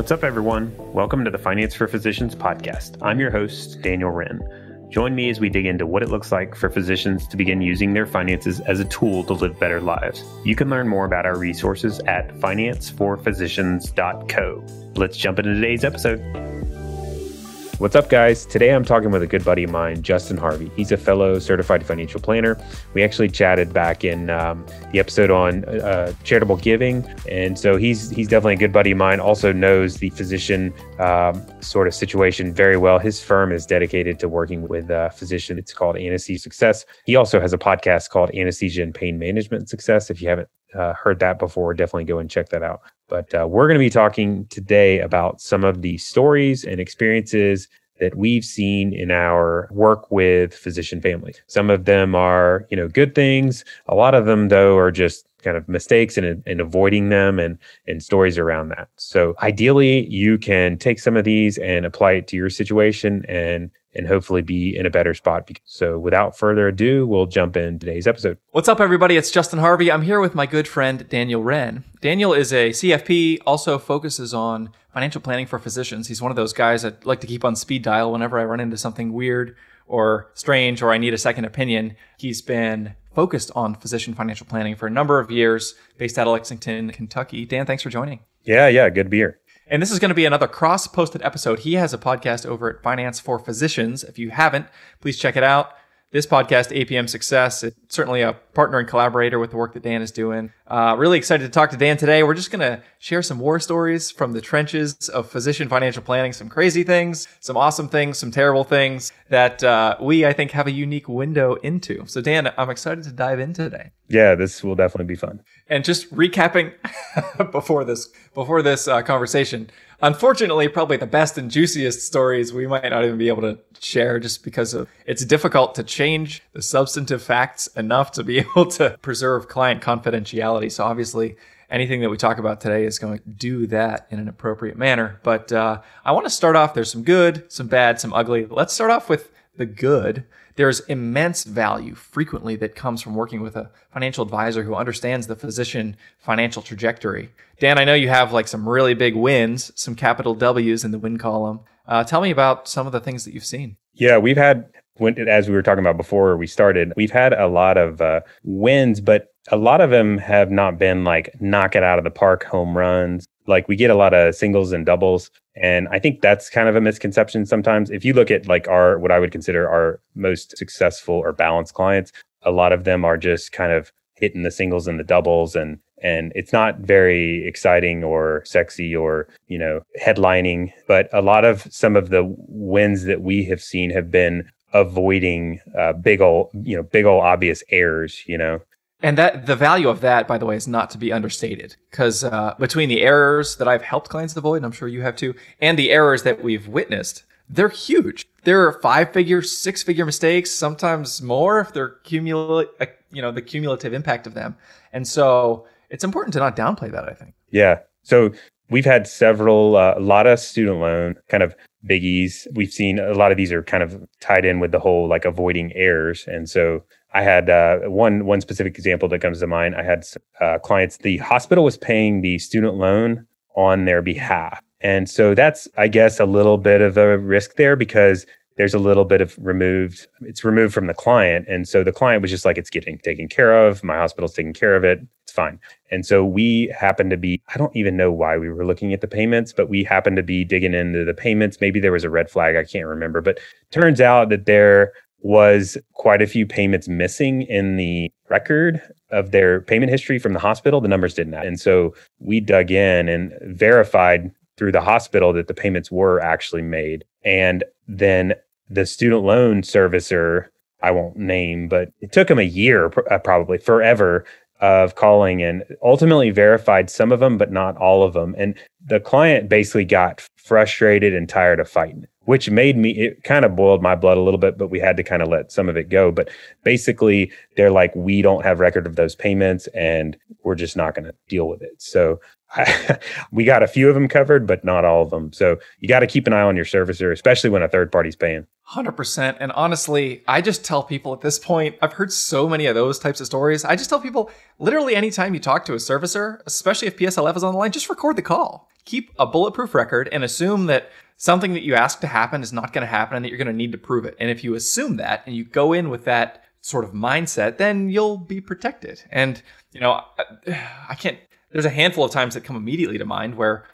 What's up, everyone? Welcome to the Finance for Physicians podcast. I'm your host, Daniel Wren. Join me as we dig into what it looks like for physicians to begin using their finances as a tool to live better lives. You can learn more about our resources at financeforphysicians.co. Let's jump into today's episode. What's up, guys? Today I'm talking with a good buddy of mine, Justin Harvey. He's a fellow certified financial planner. We actually chatted back in um, the episode on uh, charitable giving, and so he's he's definitely a good buddy of mine. Also knows the physician um, sort of situation very well. His firm is dedicated to working with uh, physicians. It's called Anesthesia Success. He also has a podcast called Anesthesia and Pain Management Success. If you haven't uh, heard that before, definitely go and check that out. But uh, we're going to be talking today about some of the stories and experiences that we've seen in our work with physician families. Some of them are, you know, good things. A lot of them, though, are just kind of mistakes and, and avoiding them and, and stories around that. So ideally, you can take some of these and apply it to your situation and and hopefully be in a better spot. So without further ado, we'll jump in today's episode. What's up, everybody? It's Justin Harvey. I'm here with my good friend Daniel Wren. Daniel is a CFP, also focuses on financial planning for physicians. He's one of those guys that like to keep on speed dial whenever I run into something weird or strange or I need a second opinion. He's been focused on physician financial planning for a number of years, based out of Lexington, Kentucky. Dan, thanks for joining. Yeah, yeah, good to be here. And this is going to be another cross posted episode. He has a podcast over at Finance for Physicians. If you haven't, please check it out this podcast, APM Success. It's certainly a partner and collaborator with the work that Dan is doing. Uh, really excited to talk to Dan today. We're just going to share some war stories from the trenches of physician financial planning, some crazy things, some awesome things, some terrible things that uh, we, I think, have a unique window into. So, Dan, I'm excited to dive in today. Yeah, this will definitely be fun. And just recapping before this before this uh, conversation, unfortunately, probably the best and juiciest stories we might not even be able to share just because of it's difficult to change the substantive facts enough to be able to preserve client confidentiality. So obviously, anything that we talk about today is going to do that in an appropriate manner. But uh, I want to start off. There's some good, some bad, some ugly. Let's start off with the good there's immense value frequently that comes from working with a financial advisor who understands the physician financial trajectory. Dan, I know you have like some really big wins, some capital W's in the win column. Uh, tell me about some of the things that you've seen. Yeah, we've had, as we were talking about before we started, we've had a lot of uh, wins, but a lot of them have not been like knock it out of the park home runs. Like we get a lot of singles and doubles. And I think that's kind of a misconception sometimes. If you look at like our, what I would consider our most successful or balanced clients, a lot of them are just kind of hitting the singles and the doubles and and it's not very exciting or sexy or you know headlining but a lot of some of the wins that we have seen have been avoiding uh, big old you know big old obvious errors you know and that the value of that, by the way, is not to be understated. Because uh, between the errors that I've helped clients avoid, and I'm sure you have too, and the errors that we've witnessed, they're huge. There are five figure, six figure mistakes, sometimes more if they're cumulative, uh, you know, the cumulative impact of them. And so it's important to not downplay that, I think. Yeah. So we've had several, uh, a lot of student loan kind of biggies. We've seen a lot of these are kind of tied in with the whole like avoiding errors. And so I had uh, one one specific example that comes to mind. I had uh, clients. The hospital was paying the student loan on their behalf, and so that's, I guess, a little bit of a risk there because there's a little bit of removed. It's removed from the client, and so the client was just like, "It's getting taken care of. My hospital's taking care of it. It's fine." And so we happened to be. I don't even know why we were looking at the payments, but we happened to be digging into the payments. Maybe there was a red flag. I can't remember, but turns out that there was quite a few payments missing in the record of their payment history from the hospital. The numbers didn't. And so we dug in and verified through the hospital that the payments were actually made. And then the student loan servicer, I won't name, but it took them a year, uh, probably forever of calling and ultimately verified some of them, but not all of them. And the client basically got frustrated and tired of fighting, which made me, it kind of boiled my blood a little bit, but we had to kind of let some of it go. But basically, they're like, we don't have record of those payments and we're just not going to deal with it. So we got a few of them covered, but not all of them. So you got to keep an eye on your servicer, especially when a third party's paying. 100%. And honestly, I just tell people at this point, I've heard so many of those types of stories. I just tell people literally anytime you talk to a servicer, especially if PSLF is on the line, just record the call. keep a bulletproof record and assume that something that you ask to happen is not going to happen and that you're going to need to prove it. And if you assume that and you go in with that sort of mindset, then you'll be protected. And, you know, I can't, there's a handful of times that come immediately to mind where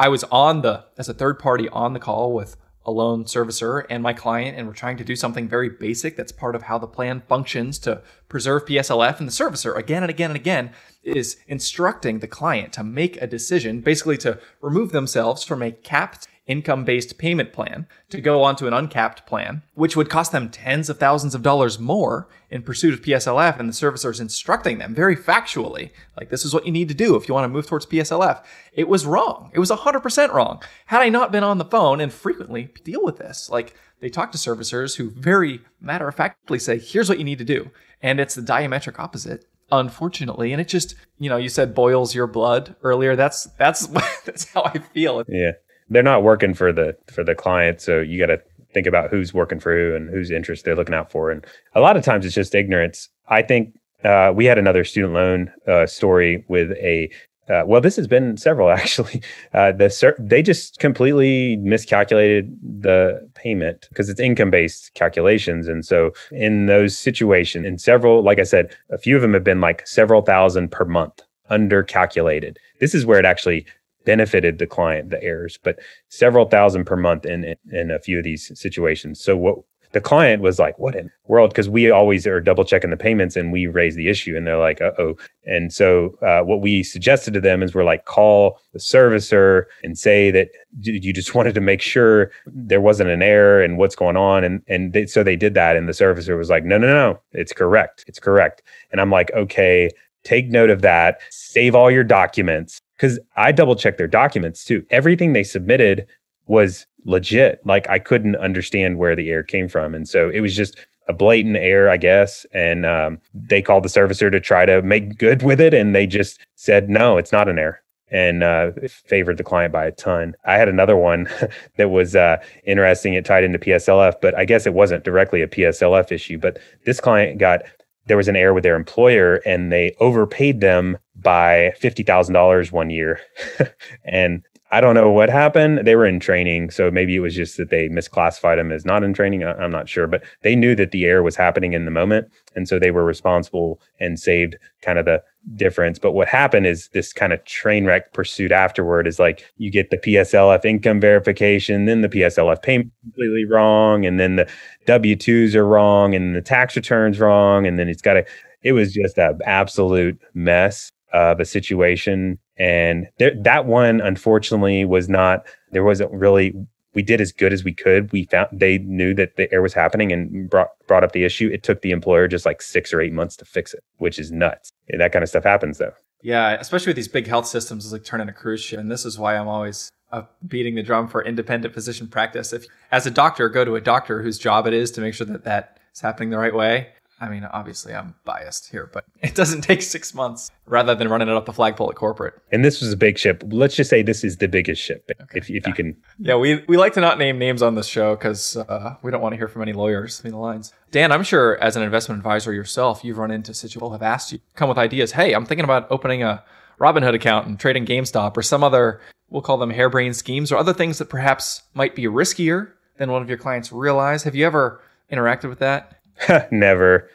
I was on the, as a third party on the call with a loan servicer and my client, and we're trying to do something very basic that's part of how the plan functions to preserve PSLF. And the servicer, again and again and again, is instructing the client to make a decision, basically to remove themselves from a capped income based payment plan to go onto an uncapped plan, which would cost them tens of thousands of dollars more in pursuit of PSLF. And the servicers instructing them very factually, like, this is what you need to do if you want to move towards PSLF. It was wrong. It was 100% wrong. Had I not been on the phone and frequently deal with this, like, they talk to servicers who very matter of factly say, here's what you need to do. And it's the diametric opposite unfortunately and it just you know you said boils your blood earlier that's that's that's how i feel yeah they're not working for the for the client so you got to think about who's working for who and whose interest they're looking out for and a lot of times it's just ignorance i think uh, we had another student loan uh, story with a uh, well, this has been several actually. Uh, the they just completely miscalculated the payment because it's income based calculations, and so in those situations, in several, like I said, a few of them have been like several thousand per month under calculated. This is where it actually benefited the client, the errors, but several thousand per month in, in, a few of these situations. So what the client was like, what in world? Because we always are double checking the payments and we raise the issue and they're like, uh oh. And so uh, what we suggested to them is we're like, call the servicer and say that you just wanted to make sure there wasn't an error and what's going on. And, and they, so they did that. And the servicer was like, no, no, no, it's correct. It's correct. And I'm like, okay, take note of that, save all your documents because I double checked their documents too. Everything they submitted was legit. Like I couldn't understand where the error came from. And so it was just a blatant error, I guess. And um, they called the servicer to try to make good with it. And they just said, no, it's not an error and uh, favored the client by a ton. I had another one that was uh, interesting. It tied into PSLF, but I guess it wasn't directly a PSLF issue. But this client got there was an error with their employer and they overpaid them by $50,000 one year. and I don't know what happened. They were in training. So maybe it was just that they misclassified them as not in training. I, am not sure, but they knew that the error was happening in the moment. And so they were responsible and saved kind of the difference. But what happened is this kind of train wreck pursuit afterward is like you get the PSLF income verification, then the PSLF payment completely wrong, and then the W 2s are wrong, and the tax returns wrong. And then it's got to, it was just an absolute mess of a situation. And there, that one, unfortunately, was not, there wasn't really, we did as good as we could. We found, they knew that the error was happening and brought, brought up the issue. It took the employer just like six or eight months to fix it, which is nuts. That kind of stuff happens though. Yeah, especially with these big health systems, it's like turning a cruise ship. And this is why I'm always uh, beating the drum for independent physician practice. If, as a doctor, go to a doctor whose job it is to make sure that that is happening the right way. I mean, obviously I'm biased here, but it doesn't take six months rather than running it up the flagpole at corporate. And this was a big ship. Let's just say this is the biggest ship, okay. if, if yeah. you can. Yeah, we, we like to not name names on this show because uh, we don't want to hear from any lawyers between the lines. Dan, I'm sure as an investment advisor yourself, you've run into situations have asked you come with ideas. Hey, I'm thinking about opening a Robinhood account and trading GameStop or some other, we'll call them harebrained schemes or other things that perhaps might be riskier than one of your clients realize. Have you ever interacted with that? Never.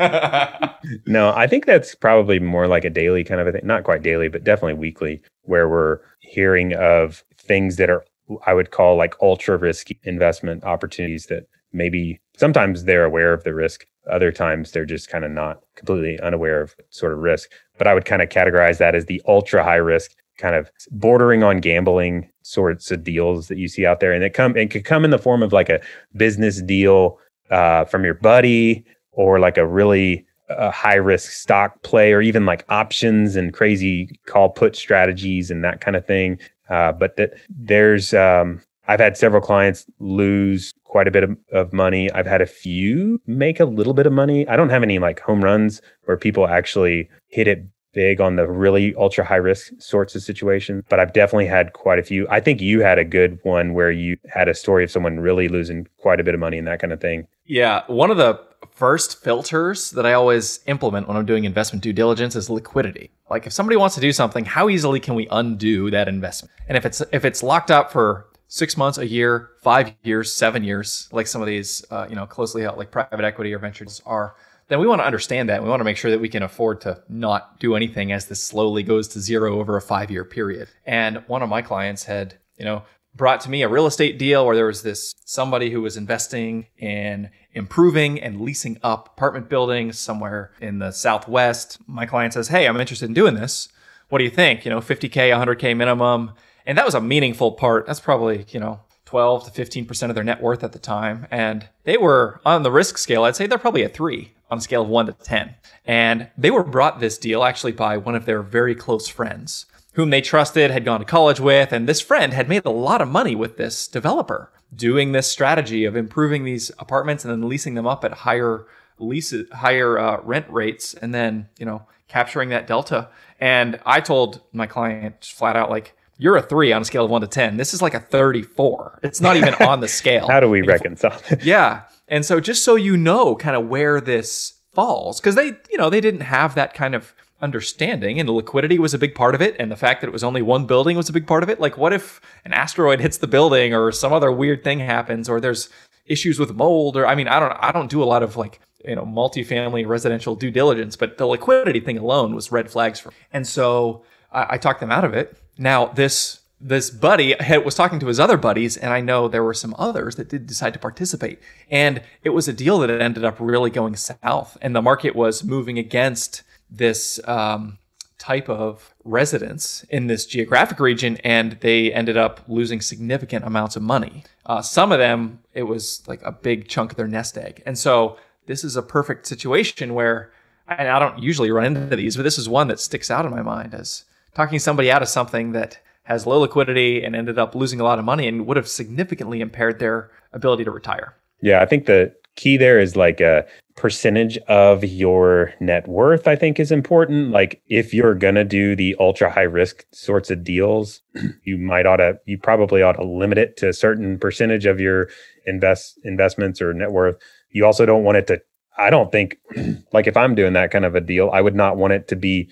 no, I think that's probably more like a daily kind of a thing. Not quite daily, but definitely weekly, where we're hearing of things that are, I would call like ultra risky investment opportunities that maybe sometimes they're aware of the risk. Other times they're just kind of not completely unaware of sort of risk. But I would kind of categorize that as the ultra high risk, kind of bordering on gambling sorts of deals that you see out there. And it come it could come in the form of like a business deal uh, from your buddy or like a really uh, high risk stock play or even like options and crazy call put strategies and that kind of thing. Uh, but that there's, um, I've had several clients lose quite a bit of, of, money. I've had a few make a little bit of money. I don't have any like home runs where people actually hit it big on the really ultra high risk sorts of situations, but I've definitely had quite a few. I think you had a good one where you had a story of someone really losing quite a bit of money and that kind of thing. Yeah. One of the first filters that I always implement when I'm doing investment due diligence is liquidity. Like if somebody wants to do something, how easily can we undo that investment? And if it's if it's locked up for six months, a year, five years, seven years, like some of these uh, you know closely held like private equity or ventures are, then we want to understand that. We want to make sure that we can afford to not do anything as this slowly goes to zero over a five year period. And one of my clients had you know brought to me a real estate deal where there was this somebody who was investing in improving and leasing up apartment buildings somewhere in the southwest. My client says, "Hey, I'm interested in doing this. What do you think? You know, 50k, 100k minimum." And that was a meaningful part. That's probably, you know, 12 to 15% of their net worth at the time. And they were on the risk scale, I'd say they're probably a 3 on a scale of 1 to 10. And they were brought this deal actually by one of their very close friends whom they trusted, had gone to college with, and this friend had made a lot of money with this developer doing this strategy of improving these apartments and then leasing them up at higher leases, higher uh, rent rates, and then you know capturing that delta. And I told my client flat out like. You're a three on a scale of one to 10. This is like a 34. It's not even on the scale. How do we reconcile? It? Yeah. And so just so you know kind of where this falls, because they, you know, they didn't have that kind of understanding and the liquidity was a big part of it and the fact that it was only one building was a big part of it like what if an asteroid hits the building or some other weird thing happens or there's issues with mold or i mean i don't i don't do a lot of like you know multifamily residential due diligence but the liquidity thing alone was red flags for me and so i, I talked them out of it now this this buddy had, was talking to his other buddies, and I know there were some others that did decide to participate. And it was a deal that ended up really going south, and the market was moving against this um, type of residents in this geographic region, and they ended up losing significant amounts of money. Uh, some of them, it was like a big chunk of their nest egg. And so this is a perfect situation where, and I don't usually run into these, but this is one that sticks out in my mind as talking somebody out of something that has low liquidity and ended up losing a lot of money and would have significantly impaired their ability to retire. Yeah, I think the key there is like a percentage of your net worth i think is important like if you're gonna do the ultra high risk sorts of deals you might ought to you probably ought to limit it to a certain percentage of your invest investments or net worth you also don't want it to i don't think like if i'm doing that kind of a deal i would not want it to be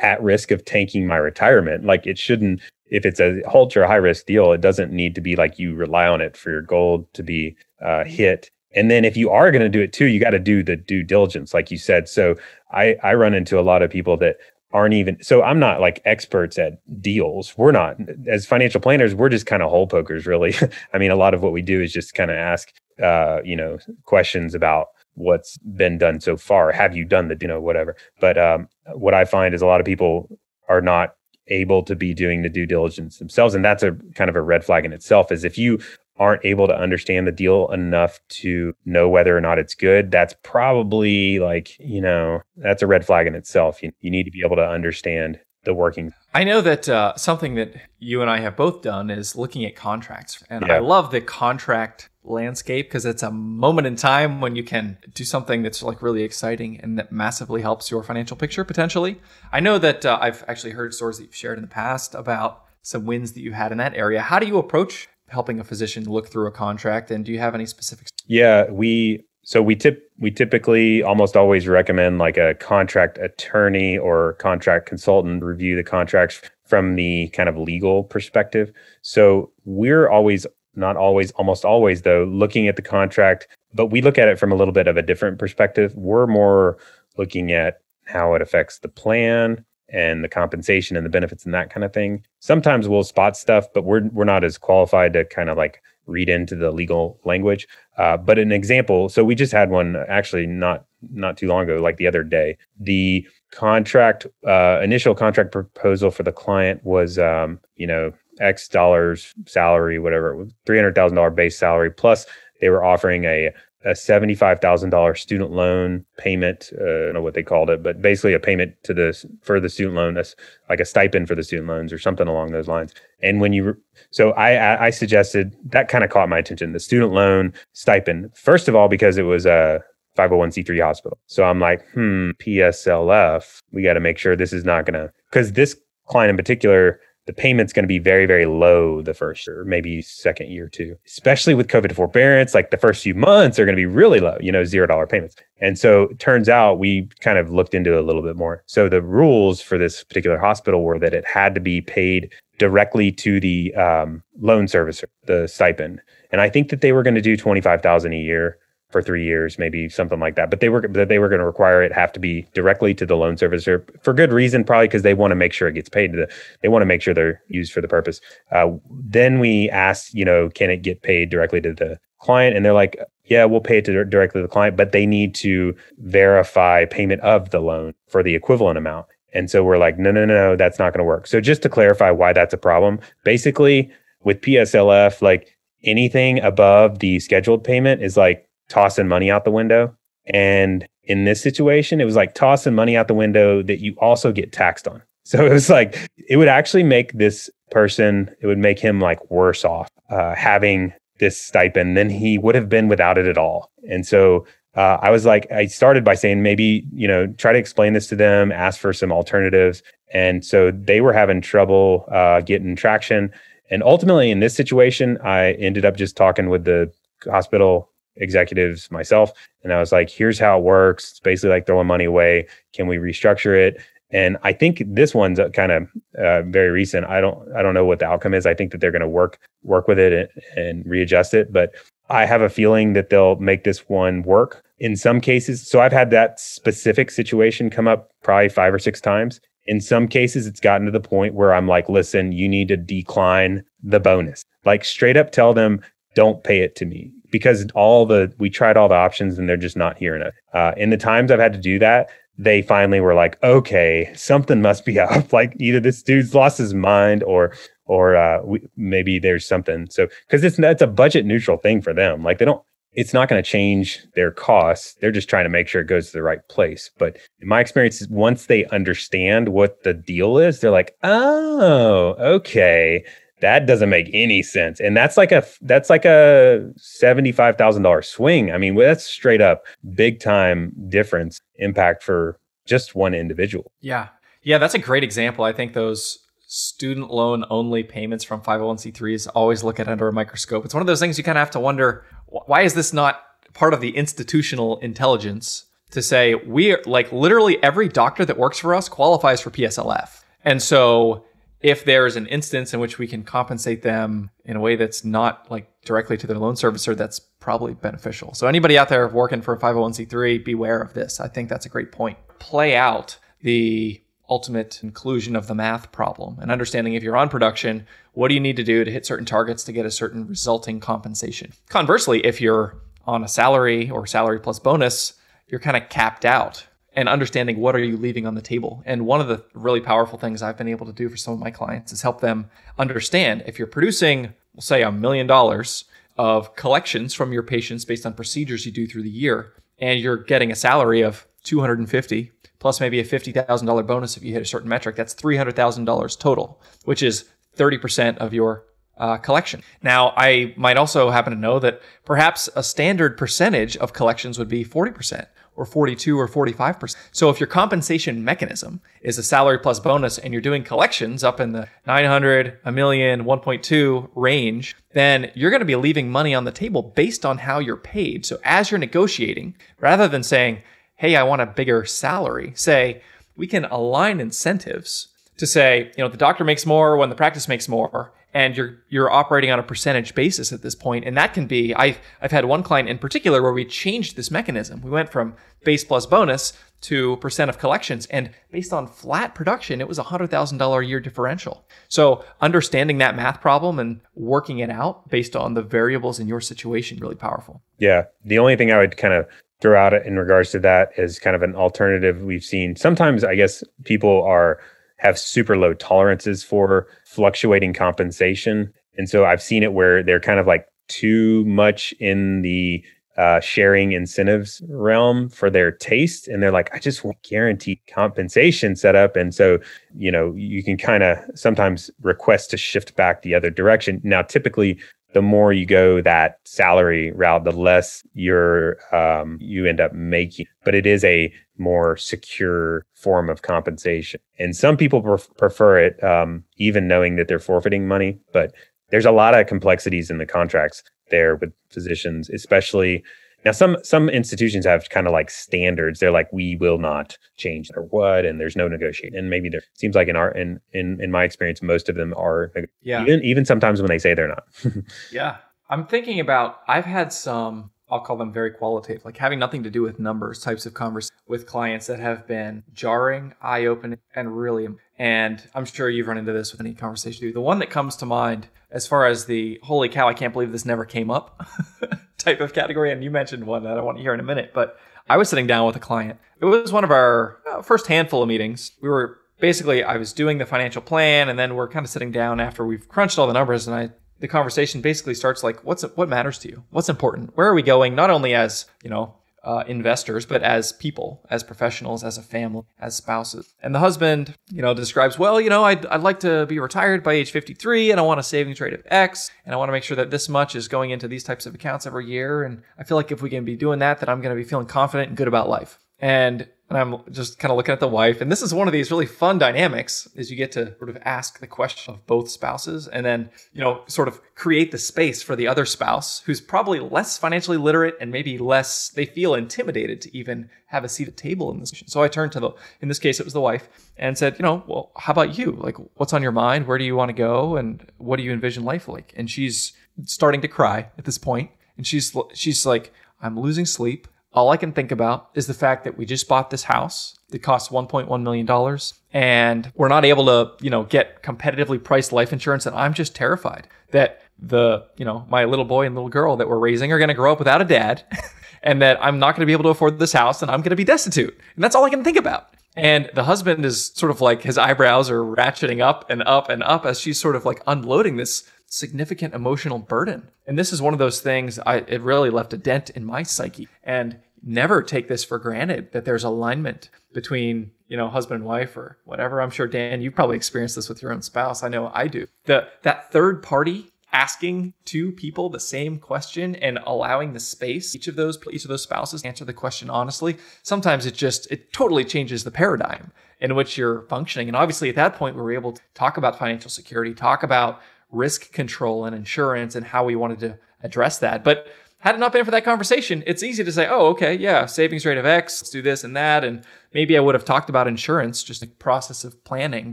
at risk of tanking my retirement like it shouldn't if it's a ultra high risk deal it doesn't need to be like you rely on it for your goal to be uh, hit and then if you are going to do it too, you got to do the due diligence, like you said. So I, I run into a lot of people that aren't even, so I'm not like experts at deals. We're not, as financial planners, we're just kind of hole pokers, really. I mean, a lot of what we do is just kind of ask, uh, you know, questions about what's been done so far. Have you done the, you know, whatever. But um, what I find is a lot of people are not able to be doing the due diligence themselves and that's a kind of a red flag in itself is if you aren't able to understand the deal enough to know whether or not it's good, that's probably like, you know, that's a red flag in itself. You, you need to be able to understand the working. I know that uh, something that you and I have both done is looking at contracts. And yeah. I love the contract landscape because it's a moment in time when you can do something that's like really exciting and that massively helps your financial picture potentially. I know that uh, I've actually heard stories that you've shared in the past about some wins that you had in that area. How do you approach helping a physician look through a contract and do you have any specifics yeah we so we tip we typically almost always recommend like a contract attorney or contract consultant review the contracts from the kind of legal perspective so we're always not always almost always though looking at the contract but we look at it from a little bit of a different perspective we're more looking at how it affects the plan and the compensation and the benefits and that kind of thing. Sometimes we'll spot stuff, but we're we're not as qualified to kind of like read into the legal language. Uh, but an example, so we just had one actually not not too long ago, like the other day. The contract uh, initial contract proposal for the client was, um, you know, X dollars salary, whatever, three hundred thousand dollar base salary plus they were offering a a $75,000 student loan payment. Uh, I don't know what they called it, but basically a payment to the for the student loan. That's like a stipend for the student loans or something along those lines. And when you, so I, I suggested that kind of caught my attention. The student loan stipend, first of all, because it was a 501c3 hospital. So I'm like, hmm, PSLF, we got to make sure this is not going to, because this client in particular, the payment's going to be very, very low the first year, maybe second year too, especially with COVID forbearance. Like the first few months are going to be really low, you know, zero dollar payments. And so it turns out we kind of looked into it a little bit more. So the rules for this particular hospital were that it had to be paid directly to the um, loan servicer, the stipend. And I think that they were going to do 25,000 a year for three years, maybe something like that. But they were that they were going to require it have to be directly to the loan servicer for good reason, probably because they want to make sure it gets paid. To the, they want to make sure they're used for the purpose. Uh, then we asked, you know, can it get paid directly to the client? And they're like, yeah, we'll pay it to directly to the client, but they need to verify payment of the loan for the equivalent amount. And so we're like, no, no, no, that's not going to work. So just to clarify why that's a problem, basically with PSLF, like anything above the scheduled payment is like tossing money out the window. And in this situation, it was like tossing money out the window that you also get taxed on. So it was like, it would actually make this person, it would make him like worse off uh, having this stipend than he would have been without it at all. And so uh, I was like, I started by saying maybe, you know, try to explain this to them, ask for some alternatives. And so they were having trouble uh, getting traction. And ultimately, in this situation, I ended up just talking with the hospital executives myself. And I was like, here's how it works. It's basically like throwing money away. Can we restructure it? And I think this one's kind of uh, very recent. I don't I don't know what the outcome is. I think that they're going to work work with it and, and readjust it. But I have a feeling that they'll make this one work in some cases. So I've had that specific situation come up probably five or six times. In some cases, it's gotten to the point where I'm like, listen, you need to decline the bonus. Like straight up tell them, don't pay it to me because all the we tried all the options and they're just not hearing it. Uh, in the times I've had to do that, they finally were like, okay, something must be up. like either this dude's lost his mind or or uh, we, maybe there's something. So because it's that's a budget neutral thing for them. Like they don't. It's not going to change their costs. They're just trying to make sure it goes to the right place. But in my experience, once they understand what the deal is, they're like, oh, okay that doesn't make any sense. And that's like a that's like a $75000 swing. I mean that's straight up big time difference impact for just one individual. Yeah. Yeah that's a great example. I think those student loan only payments from 501c3s always look at under a microscope. It's one of those things you kind of have to wonder why is this not part of the institutional intelligence to say we are like literally every doctor that works for us qualifies for pslf and so if there is an instance in which we can compensate them in a way that's not like directly to their loan servicer, that's probably beneficial. So anybody out there working for a 501c3, beware of this. I think that's a great point. Play out the ultimate inclusion of the math problem and understanding if you're on production, what do you need to do to hit certain targets to get a certain resulting compensation? Conversely, if you're on a salary or salary plus bonus, you're kind of capped out and understanding what are you leaving on the table. And one of the really powerful things I've been able to do for some of my clients is help them understand if you're producing, we'll say a million dollars of collections from your patients based on procedures you do through the year, and you're getting a salary of 250 plus maybe a $50,000 bonus if you hit a certain metric, that's $300,000 total, which is 30% of your uh, collection. Now, I might also happen to know that perhaps a standard percentage of collections would be 40% or 42 or 45%. So if your compensation mechanism is a salary plus bonus and you're doing collections up in the 900, a million, 1.2 range, then you're going to be leaving money on the table based on how you're paid. So as you're negotiating, rather than saying, "Hey, I want a bigger salary," say, "We can align incentives to say, you know, the doctor makes more when the practice makes more, and you're you're operating on a percentage basis at this point. And that can be I've I've had one client in particular where we changed this mechanism. We went from base plus bonus to percent of collections and based on flat production it was a hundred thousand dollar a year differential. So understanding that math problem and working it out based on the variables in your situation really powerful. Yeah. The only thing i would kind of throw out in regards to that is kind of an alternative we've seen. Sometimes i guess people are have super low tolerances for fluctuating compensation. And so I've seen it where they're kind of like too much in the uh, sharing incentives realm for their taste. And they're like, I just want guaranteed compensation set up. And so, you know, you can kind of sometimes request to shift back the other direction. Now, typically, the more you go that salary route, the less you're um, you end up making. But it is a more secure form of compensation, and some people pref- prefer it, um, even knowing that they're forfeiting money. But there's a lot of complexities in the contracts there with physicians, especially now, some some institutions have kind of like standards. They're like, we will not change or what, and there's no negotiating. And maybe there seems like in our in in in my experience, most of them are. Yeah. Even even sometimes when they say they're not. yeah, I'm thinking about. I've had some. I'll call them very qualitative, like having nothing to do with numbers types of conversations with clients that have been jarring, eye opening, and really. And I'm sure you've run into this with any conversation. The one that comes to mind, as far as the holy cow, I can't believe this never came up type of category. And you mentioned one that I want to hear in a minute, but I was sitting down with a client. It was one of our uh, first handful of meetings. We were basically, I was doing the financial plan, and then we're kind of sitting down after we've crunched all the numbers, and I the conversation basically starts like, what's what matters to you? What's important? Where are we going? Not only as you know uh, investors, but as people, as professionals, as a family, as spouses. And the husband, you know, describes, well, you know, I'd, I'd like to be retired by age 53 and I want a savings rate of X and I want to make sure that this much is going into these types of accounts every year. And I feel like if we can be doing that, that I'm going to be feeling confident and good about life. And and I'm just kind of looking at the wife. And this is one of these really fun dynamics is you get to sort of ask the question of both spouses and then, you know, sort of create the space for the other spouse who's probably less financially literate and maybe less, they feel intimidated to even have a seat at the table in this. So I turned to the, in this case, it was the wife and said, you know, well, how about you? Like, what's on your mind? Where do you want to go? And what do you envision life like? And she's starting to cry at this point, And she's, she's like, I'm losing sleep all I can think about is the fact that we just bought this house. It costs $1.1 million and we're not able to, you know, get competitively priced life insurance. And I'm just terrified that the, you know, my little boy and little girl that we're raising are going to grow up without a dad and that I'm not going to be able to afford this house and I'm going to be destitute. And that's all I can think about. And the husband is sort of like his eyebrows are ratcheting up and up and up as she's sort of like unloading this significant emotional burden. And this is one of those things I it really left a dent in my psyche. And never take this for granted that there's alignment between, you know, husband and wife or whatever. I'm sure Dan, you've probably experienced this with your own spouse. I know I do. The that third party asking two people the same question and allowing the space each of those each of those spouses answer the question honestly sometimes it just it totally changes the paradigm in which you're functioning and obviously at that point we were able to talk about financial security talk about risk control and insurance and how we wanted to address that. But had it not been for that conversation, it's easy to say, oh, okay, yeah, savings rate of X, let's do this and that. And maybe I would have talked about insurance, just a process of planning,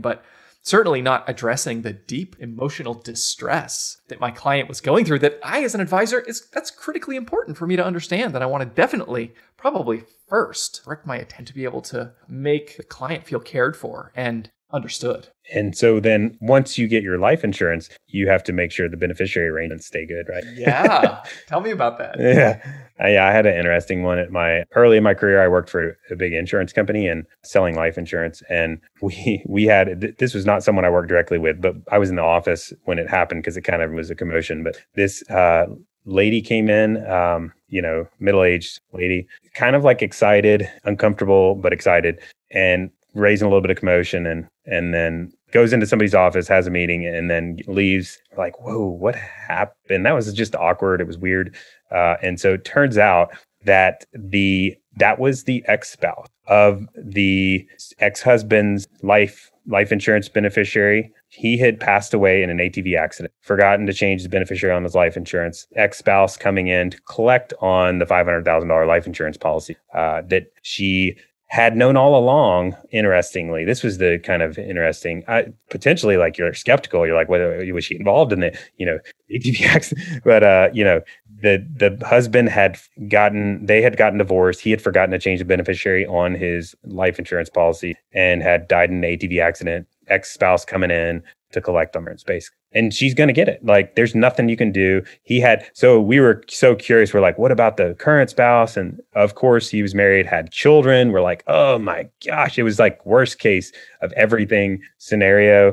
but certainly not addressing the deep emotional distress that my client was going through that I as an advisor is that's critically important for me to understand that I want to definitely probably first direct my attention to be able to make the client feel cared for and understood. And so then once you get your life insurance, you have to make sure the beneficiary arrangements stay good, right? Yeah. Tell me about that. Yeah. I, yeah. I had an interesting one at my early in my career. I worked for a big insurance company and selling life insurance. And we, we had, this was not someone I worked directly with, but I was in the office when it happened because it kind of was a commotion. But this, uh, lady came in, um, you know, middle aged lady, kind of like excited, uncomfortable, but excited. And raising a little bit of commotion and and then goes into somebody's office, has a meeting, and then leaves. Like, whoa, what happened? That was just awkward. It was weird. Uh, and so it turns out that the that was the ex spouse of the ex husband's life life insurance beneficiary. He had passed away in an ATV accident, forgotten to change the beneficiary on his life insurance. Ex spouse coming in to collect on the $500,000 life insurance policy uh, that she had known all along interestingly this was the kind of interesting I, potentially like you're skeptical you're like whether was she involved in the you know ATV accident? but uh you know the the husband had gotten they had gotten divorced he had forgotten to change the beneficiary on his life insurance policy and had died in an atv accident ex-spouse coming in to collect on her space and she's going to get it. Like there's nothing you can do. He had, so we were so curious. We're like, what about the current spouse? And of course he was married, had children. We're like, oh my gosh, it was like worst case of everything scenario.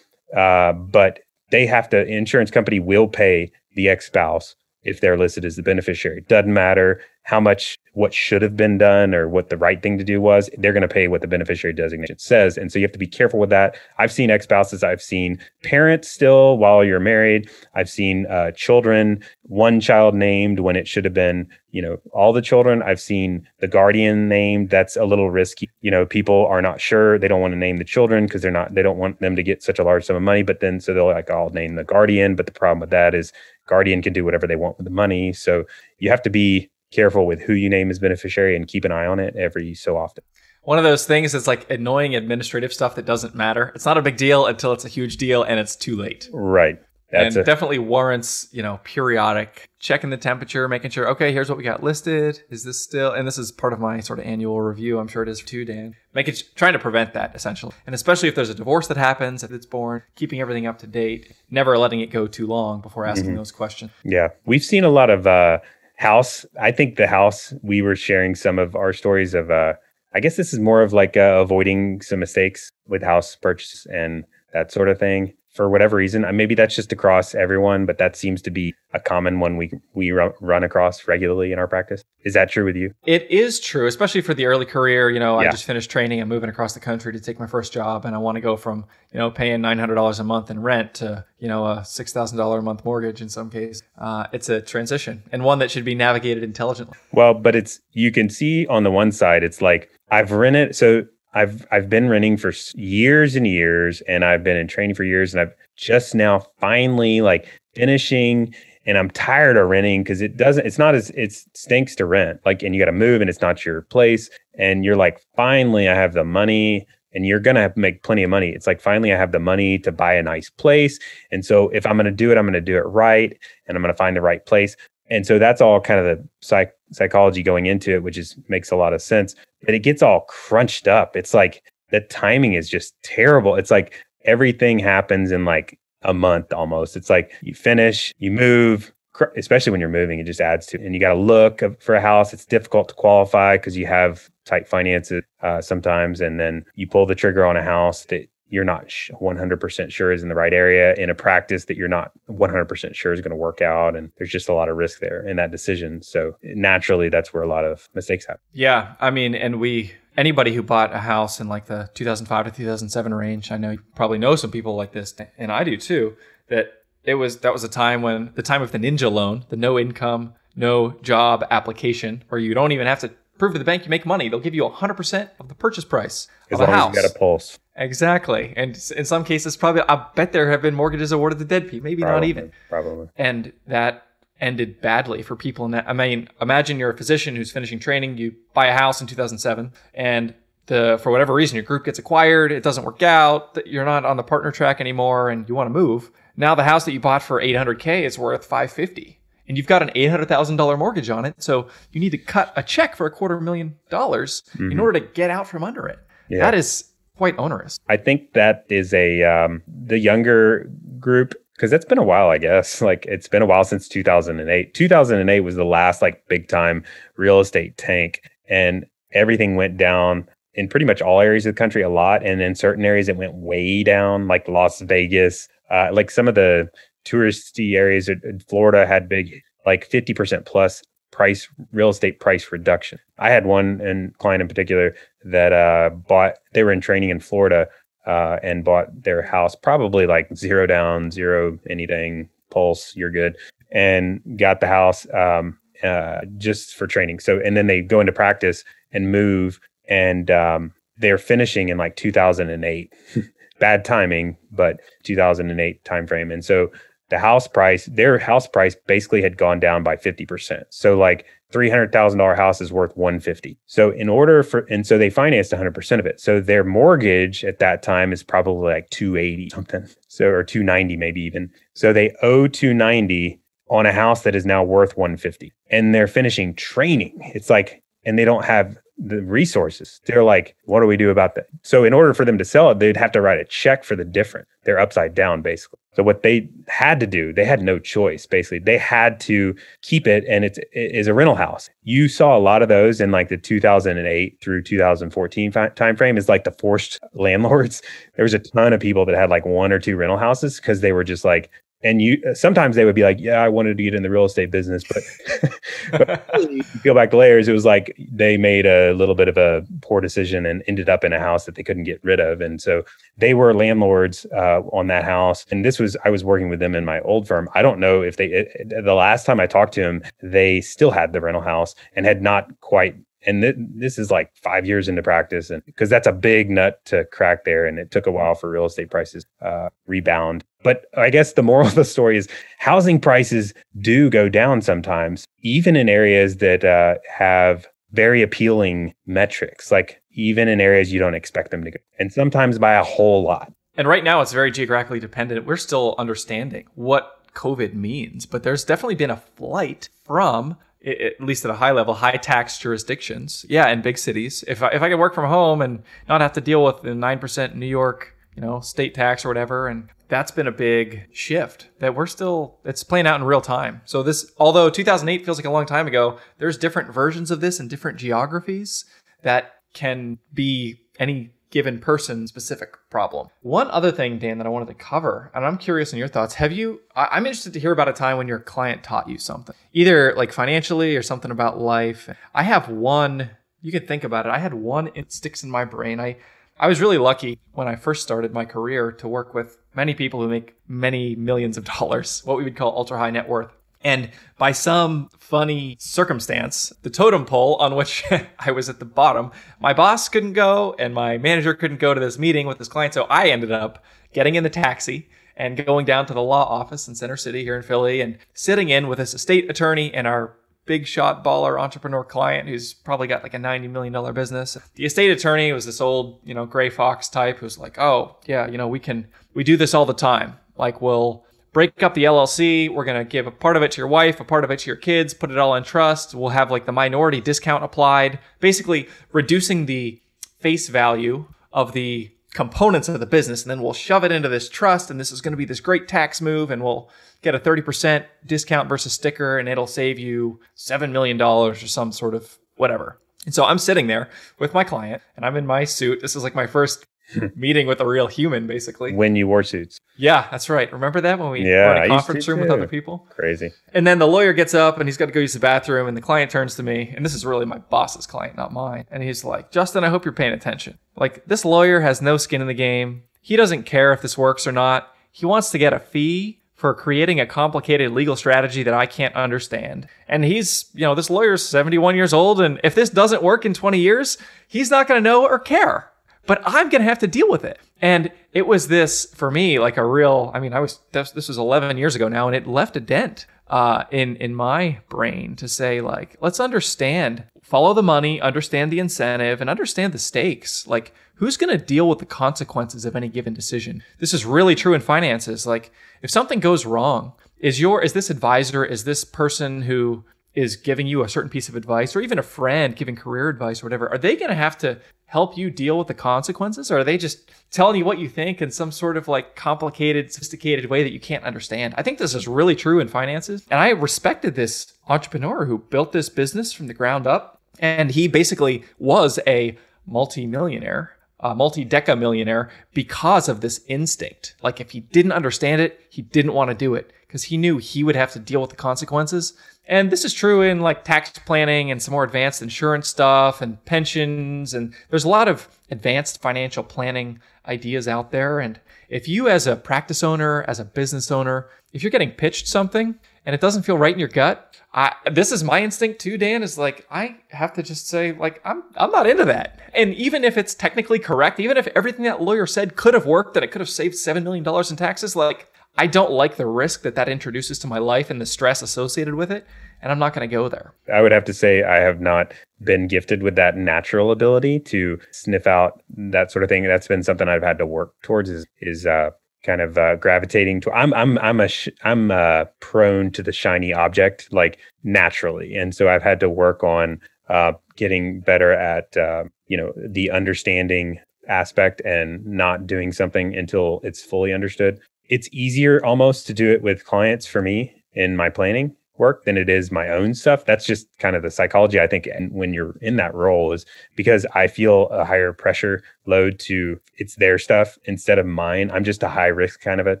Uh, but they have to, insurance company will pay the ex spouse if they're listed as the beneficiary. Doesn't matter how much what should have been done or what the right thing to do was, they're going to pay what the beneficiary designation says. And so you have to be careful with that. I've seen ex spouses, I've seen parents still while you're married, I've seen uh, children, one child named when it should have been, you know, all the children. I've seen the guardian named. That's a little risky. You know, people are not sure. They don't want to name the children because they're not, they don't want them to get such a large sum of money. But then, so they'll like, I'll name the guardian. But the problem with that is guardian can do whatever they want with the money. So you have to be careful with who you name as beneficiary and keep an eye on it every so often. One of those things is like annoying administrative stuff that doesn't matter. It's not a big deal until it's a huge deal and it's too late. Right. That's and a- definitely warrants, you know, periodic checking the temperature, making sure, okay, here's what we got listed. Is this still, and this is part of my sort of annual review. I'm sure it is too, Dan. Making, trying to prevent that essentially. And especially if there's a divorce that happens, if it's born, keeping everything up to date, never letting it go too long before asking mm-hmm. those questions. Yeah. We've seen a lot of, uh, house. I think the house, we were sharing some of our stories of, uh, I guess this is more of like uh, avoiding some mistakes with house purchase and that sort of thing for whatever reason. Maybe that's just across everyone, but that seems to be a common one we we run across regularly in our practice. Is that true with you? It is true, especially for the early career. You know, yeah. I just finished training. I'm moving across the country to take my first job, and I want to go from you know paying nine hundred dollars a month in rent to you know a six thousand dollar a month mortgage in some case. Uh, it's a transition and one that should be navigated intelligently. Well, but it's you can see on the one side, it's like I've rented so I've I've been running for years and years, and I've been in training for years, and I've just now finally like finishing. And I'm tired of renting because it doesn't. It's not as it stinks to rent. Like, and you got to move, and it's not your place. And you're like, finally, I have the money and you're to make plenty of money. It's like finally I have the money to buy a nice place. And so if I'm to do it, I'm to do it right and I'm to find the right place. And so that's all kind of the psych- psychology going into it, which is makes a lot of sense. But it gets all crunched up. It's like the timing is just terrible. It's like everything happens in like a month almost. It's like you finish, you move, especially when you're moving, it just adds to. And you got to look for a house. It's difficult to qualify because you have tight finances uh, sometimes, and then you pull the trigger on a house that you're not 100% sure is in the right area in a practice that you're not 100% sure is going to work out and there's just a lot of risk there in that decision so naturally that's where a lot of mistakes happen yeah i mean and we anybody who bought a house in like the 2005 to 2007 range i know you probably know some people like this and i do too that it was that was a time when the time of the ninja loan the no income no job application where you don't even have to prove to the bank you make money. They'll give you 100% of the purchase price as of a house. you got a pulse. Exactly. And in some cases, probably, I bet there have been mortgages awarded to dead people, maybe probably, not even. Probably. And that ended badly for people in that. I mean, imagine you're a physician who's finishing training, you buy a house in 2007, and the for whatever reason your group gets acquired, it doesn't work out, you're not on the partner track anymore, and you want to move. Now the house that you bought for 800k is worth 550 and you've got an $800,000 mortgage on it. So you need to cut a check for a quarter million dollars mm-hmm. in order to get out from under it. Yeah. That is quite onerous. I think that is a, um, the younger group, because it's been a while, I guess. Like it's been a while since 2008. 2008 was the last like big time real estate tank. And everything went down in pretty much all areas of the country a lot. And in certain areas, it went way down, like Las Vegas. Uh, like some of the touristy areas in Florida had big, like 50% plus price real estate price reduction. I had one and client in particular that uh, bought. They were in training in Florida uh, and bought their house probably like zero down, zero anything, pulse, you're good, and got the house um, uh, just for training. So and then they go into practice and move, and um, they're finishing in like 2008. Bad timing, but 2008 timeframe, and so the house price, their house price basically had gone down by 50%. So like $300,000 house is worth 150. So in order for, and so they financed 100% of it. So their mortgage at that time is probably like 280 something. So, or 290 maybe even. So they owe 290 on a house that is now worth 150 and they're finishing training. It's like, and they don't have the resources. They're like, what do we do about that? So in order for them to sell it, they'd have to write a check for the difference. They're upside down basically. So what they had to do, they had no choice basically. They had to keep it and it's it is a rental house. You saw a lot of those in like the 2008 through 2014 fi- timeframe is like the forced landlords. There was a ton of people that had like one or two rental houses because they were just like and you sometimes they would be like, "Yeah, I wanted to get in the real estate business," but, but peel back the layers, it was like they made a little bit of a poor decision and ended up in a house that they couldn't get rid of, and so they were landlords uh, on that house. And this was I was working with them in my old firm. I don't know if they it, the last time I talked to them, they still had the rental house and had not quite and th- this is like five years into practice and because that's a big nut to crack there and it took a while for real estate prices uh, rebound. But i guess the moral of the story is housing prices do go down sometimes even in areas that uh, have very appealing metrics like even in areas you don't expect them to go and sometimes by a whole lot. And right now it's very geographically dependent. We're still understanding what covid means but there's definitely been a flight from at least at a high level, high tax jurisdictions. Yeah, in big cities. If I, if I can work from home and not have to deal with the nine percent New York, you know, state tax or whatever, and that's been a big shift that we're still it's playing out in real time. So this, although 2008 feels like a long time ago, there's different versions of this in different geographies that can be any given person specific problem. One other thing, Dan, that I wanted to cover, and I'm curious in your thoughts. Have you, I'm interested to hear about a time when your client taught you something, either like financially or something about life. I have one, you can think about it. I had one, it sticks in my brain. I, I was really lucky when I first started my career to work with many people who make many millions of dollars, what we would call ultra high net worth. And by some funny circumstance, the totem pole on which I was at the bottom, my boss couldn't go and my manager couldn't go to this meeting with this client. So I ended up getting in the taxi and going down to the law office in Center City here in Philly and sitting in with this estate attorney and our big shot baller entrepreneur client who's probably got like a $90 million business. The estate attorney was this old, you know, gray fox type who's like, oh, yeah, you know, we can, we do this all the time. Like, we'll, break up the LLC. We're going to give a part of it to your wife, a part of it to your kids, put it all in trust. We'll have like the minority discount applied, basically reducing the face value of the components of the business. And then we'll shove it into this trust. And this is going to be this great tax move. And we'll get a 30% discount versus sticker. And it'll save you $7 million or some sort of whatever. And so I'm sitting there with my client and I'm in my suit. This is like my first meeting with a real human, basically. When you wore suits. Yeah, that's right. Remember that when we yeah, were in a conference room too. with other people? Crazy. And then the lawyer gets up and he's got to go use the bathroom, and the client turns to me, and this is really my boss's client, not mine. And he's like, Justin, I hope you're paying attention. Like, this lawyer has no skin in the game. He doesn't care if this works or not. He wants to get a fee for creating a complicated legal strategy that I can't understand. And he's, you know, this lawyer's 71 years old, and if this doesn't work in 20 years, he's not going to know or care but I'm going to have to deal with it. And it was this for me, like a real, I mean, I was, this, was 11 years ago now, and it left a dent uh, in, in my brain to say, like, let's understand, follow the money, understand the incentive, and understand the stakes. Like, who's going to deal with the consequences of any given decision? This is really true in finances. Like, if something goes wrong, is your, is this advisor, is this person who is giving you a certain piece of advice or even a friend giving career advice or whatever, are they going to have to help you deal with the consequences or are they just telling you what you think in some sort of like complicated, sophisticated way that you can't understand? I think this is really true in finances. And I respected this entrepreneur who built this business from the ground up. And he basically was a multi-millionaire a multi-deca millionaire because of this instinct. Like if he didn't understand it, he didn't want to do it because he knew he would have to deal with the consequences. And this is true in like tax planning and some more advanced insurance stuff and pensions. And there's a lot of advanced financial planning ideas out there. And if you, as a practice owner, as a business owner, if you're getting pitched something and it doesn't feel right in your gut, I, this is my instinct too, Dan, is like, I have to just say, like, I'm, I'm not into that. And even if it's technically correct, even if everything that lawyer said could have worked, that it could have saved $7 million in taxes, like, I don't like the risk that that introduces to my life and the stress associated with it, and I'm not going to go there. I would have to say I have not been gifted with that natural ability to sniff out that sort of thing. That's been something I've had to work towards. Is is uh, kind of uh, gravitating to. I'm I'm I'm a sh- I'm uh, prone to the shiny object like naturally, and so I've had to work on uh, getting better at uh, you know the understanding aspect and not doing something until it's fully understood it's easier almost to do it with clients for me in my planning work than it is my own stuff. That's just kind of the psychology I think and when you're in that role is because I feel a higher pressure load to it's their stuff instead of mine. I'm just a high risk kind of a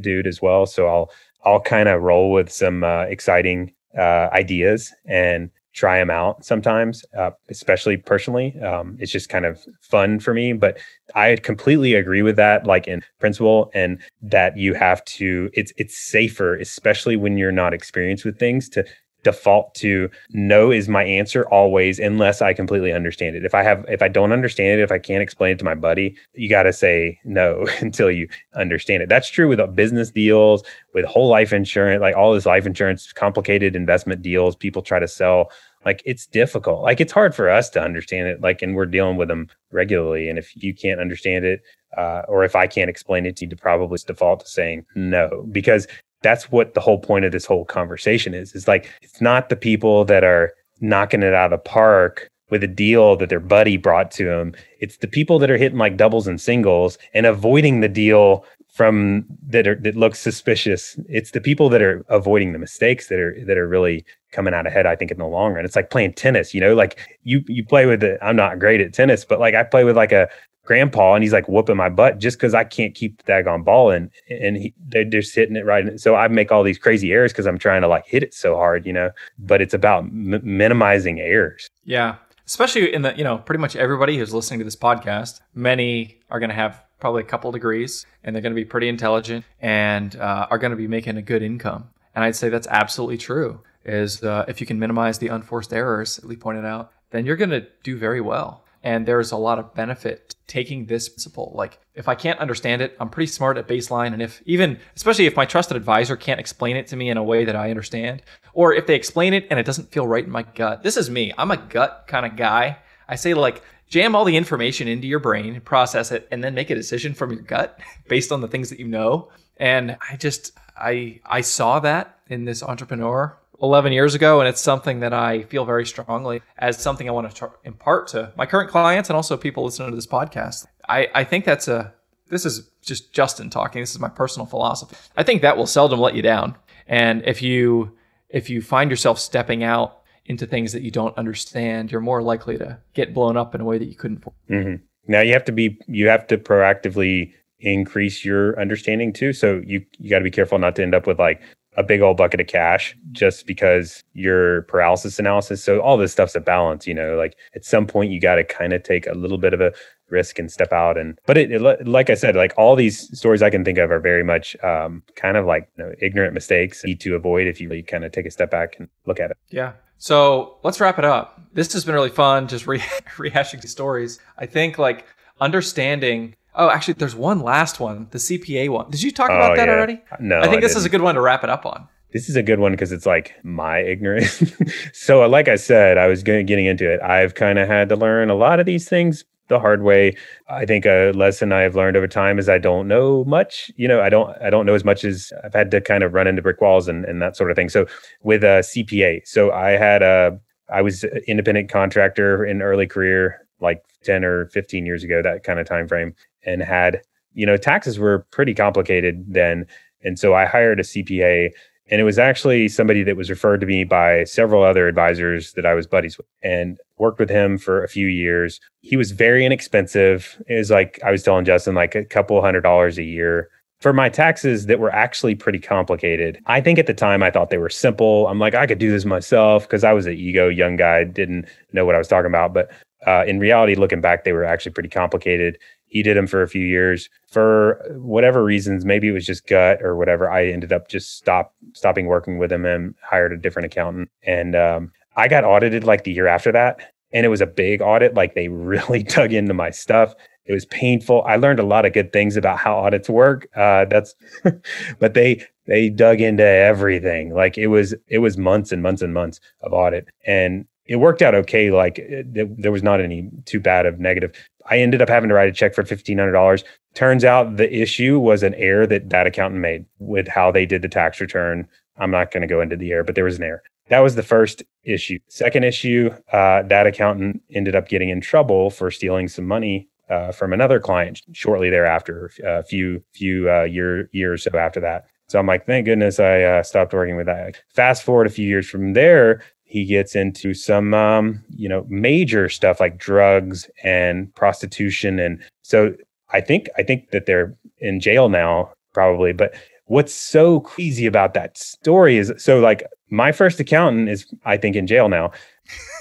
dude as well, so I'll I'll kind of roll with some uh, exciting uh, ideas and try them out sometimes, uh, especially personally. Um, it's just kind of fun for me. But I completely agree with that, like in principle, and that you have to. It's it's safer, especially when you're not experienced with things, to default to no is my answer always unless I completely understand it. If I have if I don't understand it, if I can't explain it to my buddy, you got to say no until you understand it. That's true with business deals, with whole life insurance, like all this life insurance, complicated investment deals people try to sell. Like it's difficult. Like it's hard for us to understand it. Like, and we're dealing with them regularly. And if you can't understand it, uh, or if I can't explain it to you, to probably default to saying no because that's what the whole point of this whole conversation is. Is like it's not the people that are knocking it out of the park with a deal that their buddy brought to them. It's the people that are hitting like doubles and singles and avoiding the deal from that are that looks suspicious. It's the people that are avoiding the mistakes that are that are really coming out ahead. I think in the long run, it's like playing tennis. You know, like you you play with it. I'm not great at tennis, but like I play with like a grandpa and he's like whooping my butt just because I can't keep the daggone ball and and he, they're just hitting it right. So I make all these crazy errors because I'm trying to like hit it so hard, you know. But it's about m- minimizing errors. Yeah, especially in the you know pretty much everybody who's listening to this podcast, many are going to have probably a couple degrees and they're going to be pretty intelligent and uh, are going to be making a good income. And I'd say that's absolutely true. Is uh, if you can minimize the unforced errors we pointed out, then you're going to do very well. And there's a lot of benefit taking this principle. Like if I can't understand it, I'm pretty smart at baseline. And if even, especially if my trusted advisor can't explain it to me in a way that I understand, or if they explain it and it doesn't feel right in my gut, this is me. I'm a gut kind of guy. I say like, jam all the information into your brain, process it, and then make a decision from your gut based on the things that you know. And I just, I, I saw that in this entrepreneur 11 years ago, and it's something that I feel very strongly as something I want to impart to my current clients and also people listening to this podcast. I, I think that's a, this is just Justin talking. This is my personal philosophy. I think that will seldom let you down. And if you, if you find yourself stepping out into things that you don't understand, you're more likely to get blown up in a way that you couldn't. Mm-hmm. Now you have to be, you have to proactively increase your understanding too. So you you got to be careful not to end up with like a big old bucket of cash just because your paralysis analysis. So all this stuff's a balance, you know, like at some point you got to kind of take a little bit of a risk and step out. And, but it, it, like I said, like all these stories I can think of are very much um, kind of like you know, ignorant mistakes need to avoid if you really kind of take a step back and look at it. Yeah. So let's wrap it up. This has been really fun, just re- rehashing the stories. I think like understanding Oh, actually, there's one last one, the CPA one. Did you talk oh, about that yeah. already? Uh, no, I think I this didn't. is a good one to wrap it up on. This is a good one because it's like my ignorance. so, uh, like I said, I was getting into it. I've kind of had to learn a lot of these things the hard way. I think a lesson I've learned over time is I don't know much. You know, I don't I don't know as much as I've had to kind of run into brick walls and, and that sort of thing. So with a CPA, so I had a I was an independent contractor in early career, like 10 or 15 years ago, that kind of time frame and had, you know, taxes were pretty complicated then. And so I hired a CPA and it was actually somebody that was referred to me by several other advisors that I was buddies with and worked with him for a few years. He was very inexpensive. It was like I was telling Justin, like a couple hundred dollars a year for my taxes that were actually pretty complicated. I think at the time I thought they were simple. I'm like, I could do this myself because I was an ego young guy, didn't know what I was talking about. But uh, in reality, looking back, they were actually pretty complicated. He did them for a few years for whatever reasons. Maybe it was just gut or whatever. I ended up just stop stopping working with him and hired a different accountant. And um, I got audited like the year after that, and it was a big audit. Like they really dug into my stuff. It was painful. I learned a lot of good things about how audits work. Uh, that's, but they they dug into everything. Like it was it was months and months and months of audit, and it worked out okay. Like it, it, there was not any too bad of negative. I ended up having to write a check for fifteen hundred dollars. Turns out the issue was an error that that accountant made with how they did the tax return. I'm not going to go into the error, but there was an error. That was the first issue. Second issue, uh, that accountant ended up getting in trouble for stealing some money uh, from another client shortly thereafter, a few few uh, year year or so after that. So I'm like, thank goodness I uh, stopped working with that. Fast forward a few years from there, he gets into some um, you know major stuff like drugs and prostitution and so i think i think that they're in jail now probably but what's so crazy about that story is so like my first accountant is I think in jail now,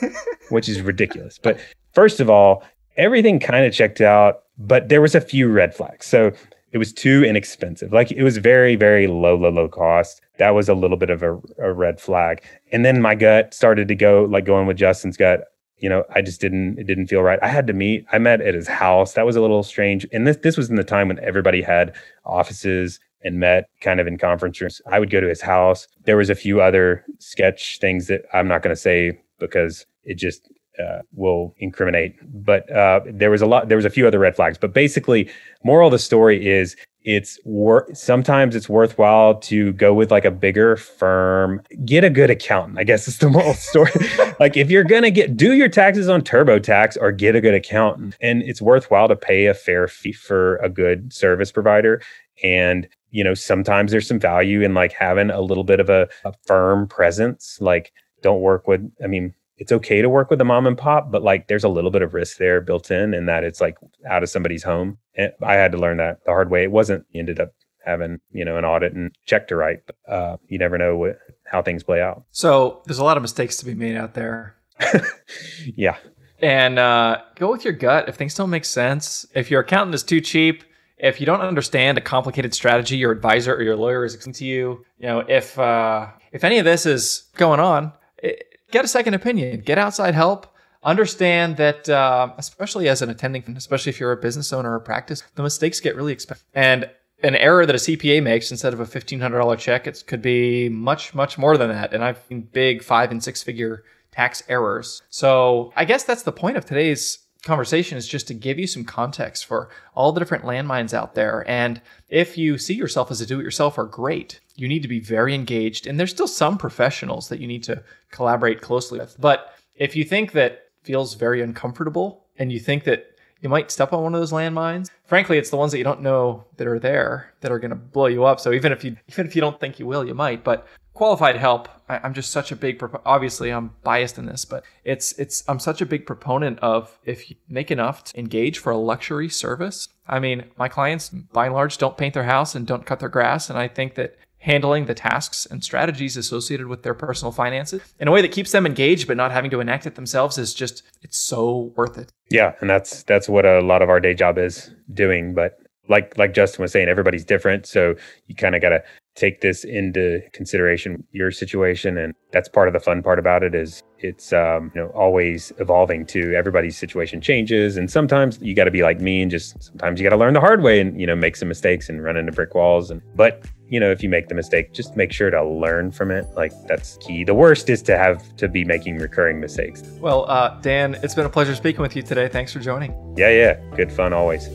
which is ridiculous. But first of all, everything kind of checked out, but there was a few red flags. So it was too inexpensive. Like it was very, very low, low, low cost. That was a little bit of a, a red flag. And then my gut started to go like going with Justin's gut. You know, I just didn't, it didn't feel right. I had to meet, I met at his house. That was a little strange. And this, this was in the time when everybody had offices and met kind of in conference rooms. I would go to his house. There was a few other sketch things that I'm not going to say because it just uh, will incriminate. But uh, there was a lot. There was a few other red flags. But basically, moral of the story is it's worth. Sometimes it's worthwhile to go with like a bigger firm. Get a good accountant. I guess it's the moral story. like if you're gonna get do your taxes on TurboTax or get a good accountant, and it's worthwhile to pay a fair fee for a good service provider. And you know sometimes there's some value in like having a little bit of a, a firm presence. Like don't work with. I mean it's okay to work with a mom and pop, but like there's a little bit of risk there built in, and that it's like out of somebody's home. And I had to learn that the hard way. It wasn't you ended up having you know an audit and check to write. But, uh, you never know what how things play out. So there's a lot of mistakes to be made out there. yeah. And uh, go with your gut. If things don't make sense, if your accountant is too cheap, if you don't understand a complicated strategy your advisor or your lawyer is explaining to you, you know, if uh, if any of this is going on, it, get a second opinion, get outside help. Understand that, uh, especially as an attending, especially if you're a business owner or practice, the mistakes get really expensive. And an error that a CPA makes instead of a $1,500 check, it could be much, much more than that. And I've seen big five and six figure tax errors. So I guess that's the point of today's conversation is just to give you some context for all the different landmines out there. And if you see yourself as a do it yourselfer, great. You need to be very engaged. And there's still some professionals that you need to collaborate closely with. But if you think that feels very uncomfortable and you think that you might step on one of those landmines. Frankly, it's the ones that you don't know that are there that are going to blow you up. So even if you even if you don't think you will, you might. But qualified help I, am just such a big obviously i'm biased in this but it's it's i'm such a big proponent of if you make enough to engage for a luxury service i mean my clients by and large don't paint their house and don't cut their grass and i think that handling the tasks and strategies associated with their personal finances in a way that keeps them engaged but not having to enact it themselves is just it's so worth it yeah and that's that's what a lot of our day job is doing but like like Justin was saying, everybody's different. So you kind of got to take this into consideration your situation and that's part of the fun part about it is it's um, you know always evolving to everybody's situation changes and sometimes you got to be like me and just sometimes you got to learn the hard way and you know make some mistakes and run into brick walls and but you know if you make the mistake just make sure to learn from it like that's key. The worst is to have to be making recurring mistakes. Well uh, dan it's been a pleasure speaking with you today. Thanks for joining. Yeah yeah. Good fun always.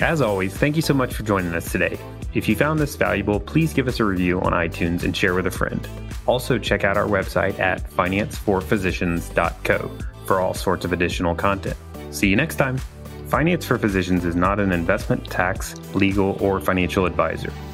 As always, thank you so much for joining us today. If you found this valuable, please give us a review on iTunes and share with a friend. Also, check out our website at financeforphysicians.co for all sorts of additional content. See you next time. Finance for Physicians is not an investment, tax, legal, or financial advisor.